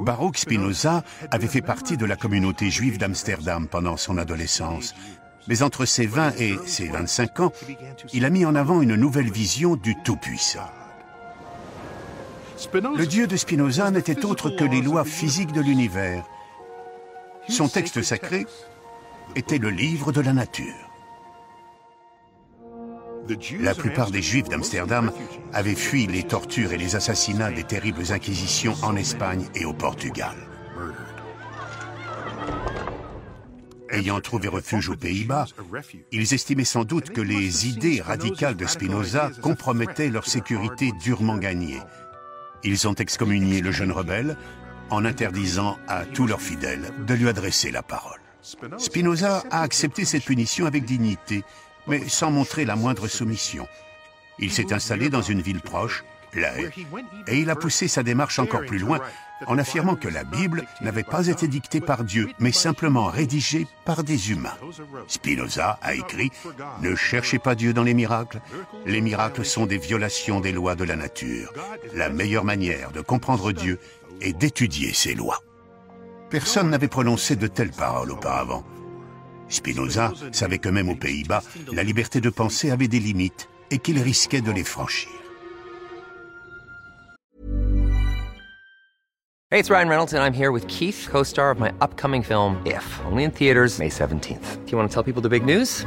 Baruch Spinoza avait fait partie de la communauté juive d'Amsterdam pendant son adolescence. Mais entre ses 20 et ses 25 ans, il a mis en avant une nouvelle vision du Tout-Puissant. Le Dieu de Spinoza n'était autre que les lois physiques de l'univers. Son texte sacré était le livre de la nature. La plupart des Juifs d'Amsterdam avaient fui les tortures et les assassinats des terribles inquisitions en Espagne et au Portugal. Ayant trouvé refuge aux Pays-Bas, ils estimaient sans doute que les idées radicales de Spinoza compromettaient leur sécurité durement gagnée. Ils ont excommunié le jeune rebelle en interdisant à tous leurs fidèles de lui adresser la parole. Spinoza a accepté cette punition avec dignité mais sans montrer la moindre soumission. Il s'est installé dans une ville proche, La Haye, et il a poussé sa démarche encore plus loin en affirmant que la Bible n'avait pas été dictée par Dieu, mais simplement rédigée par des humains. Spinoza a écrit ⁇ Ne cherchez pas Dieu dans les miracles, les miracles sont des violations des lois de la nature. La meilleure manière de comprendre Dieu est d'étudier ses lois. Personne n'avait prononcé de telles paroles auparavant. Spinoza savait que même aux Pays-Bas, la liberté de penser avait des limites et qu'il risquait de les franchir. Hey, it's Ryan Reynolds, and I'm here with Keith, co star of my upcoming film, If, only in theaters, May 17th. Do you want to tell people the big news?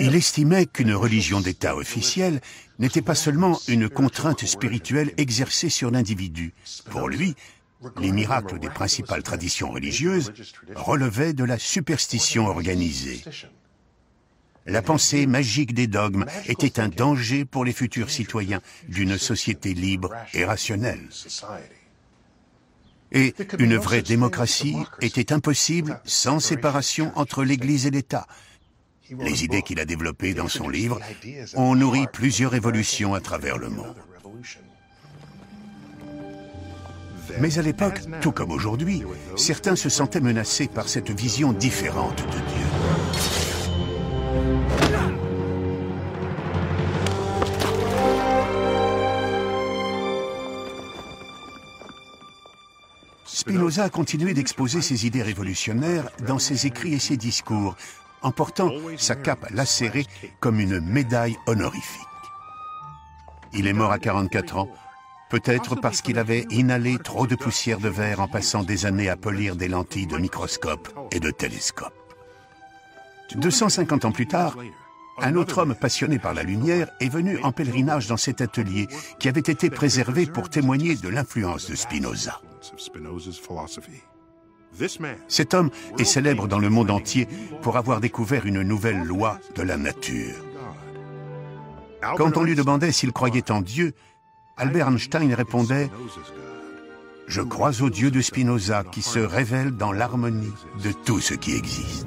Il estimait qu'une religion d'État officielle n'était pas seulement une contrainte spirituelle exercée sur l'individu. Pour lui, les miracles des principales traditions religieuses relevaient de la superstition organisée. La pensée magique des dogmes était un danger pour les futurs citoyens d'une société libre et rationnelle. Et une vraie démocratie était impossible sans séparation entre l'Église et l'État. Les idées qu'il a développées dans son livre ont nourri plusieurs révolutions à travers le monde. Mais à l'époque, tout comme aujourd'hui, certains se sentaient menacés par cette vision différente de Dieu. Spinoza a continué d'exposer ses idées révolutionnaires dans ses écrits et ses discours, en portant sa cape lacérée comme une médaille honorifique. Il est mort à 44 ans, peut-être parce qu'il avait inhalé trop de poussière de verre en passant des années à polir des lentilles de microscope et de télescope. 250 ans plus tard, un autre homme passionné par la lumière est venu en pèlerinage dans cet atelier qui avait été préservé pour témoigner de l'influence de Spinoza. Cet homme est célèbre dans le monde entier pour avoir découvert une nouvelle loi de la nature. Quand on lui demandait s'il croyait en Dieu, Albert Einstein répondait ⁇ Je crois au Dieu de Spinoza qui se révèle dans l'harmonie de tout ce qui existe.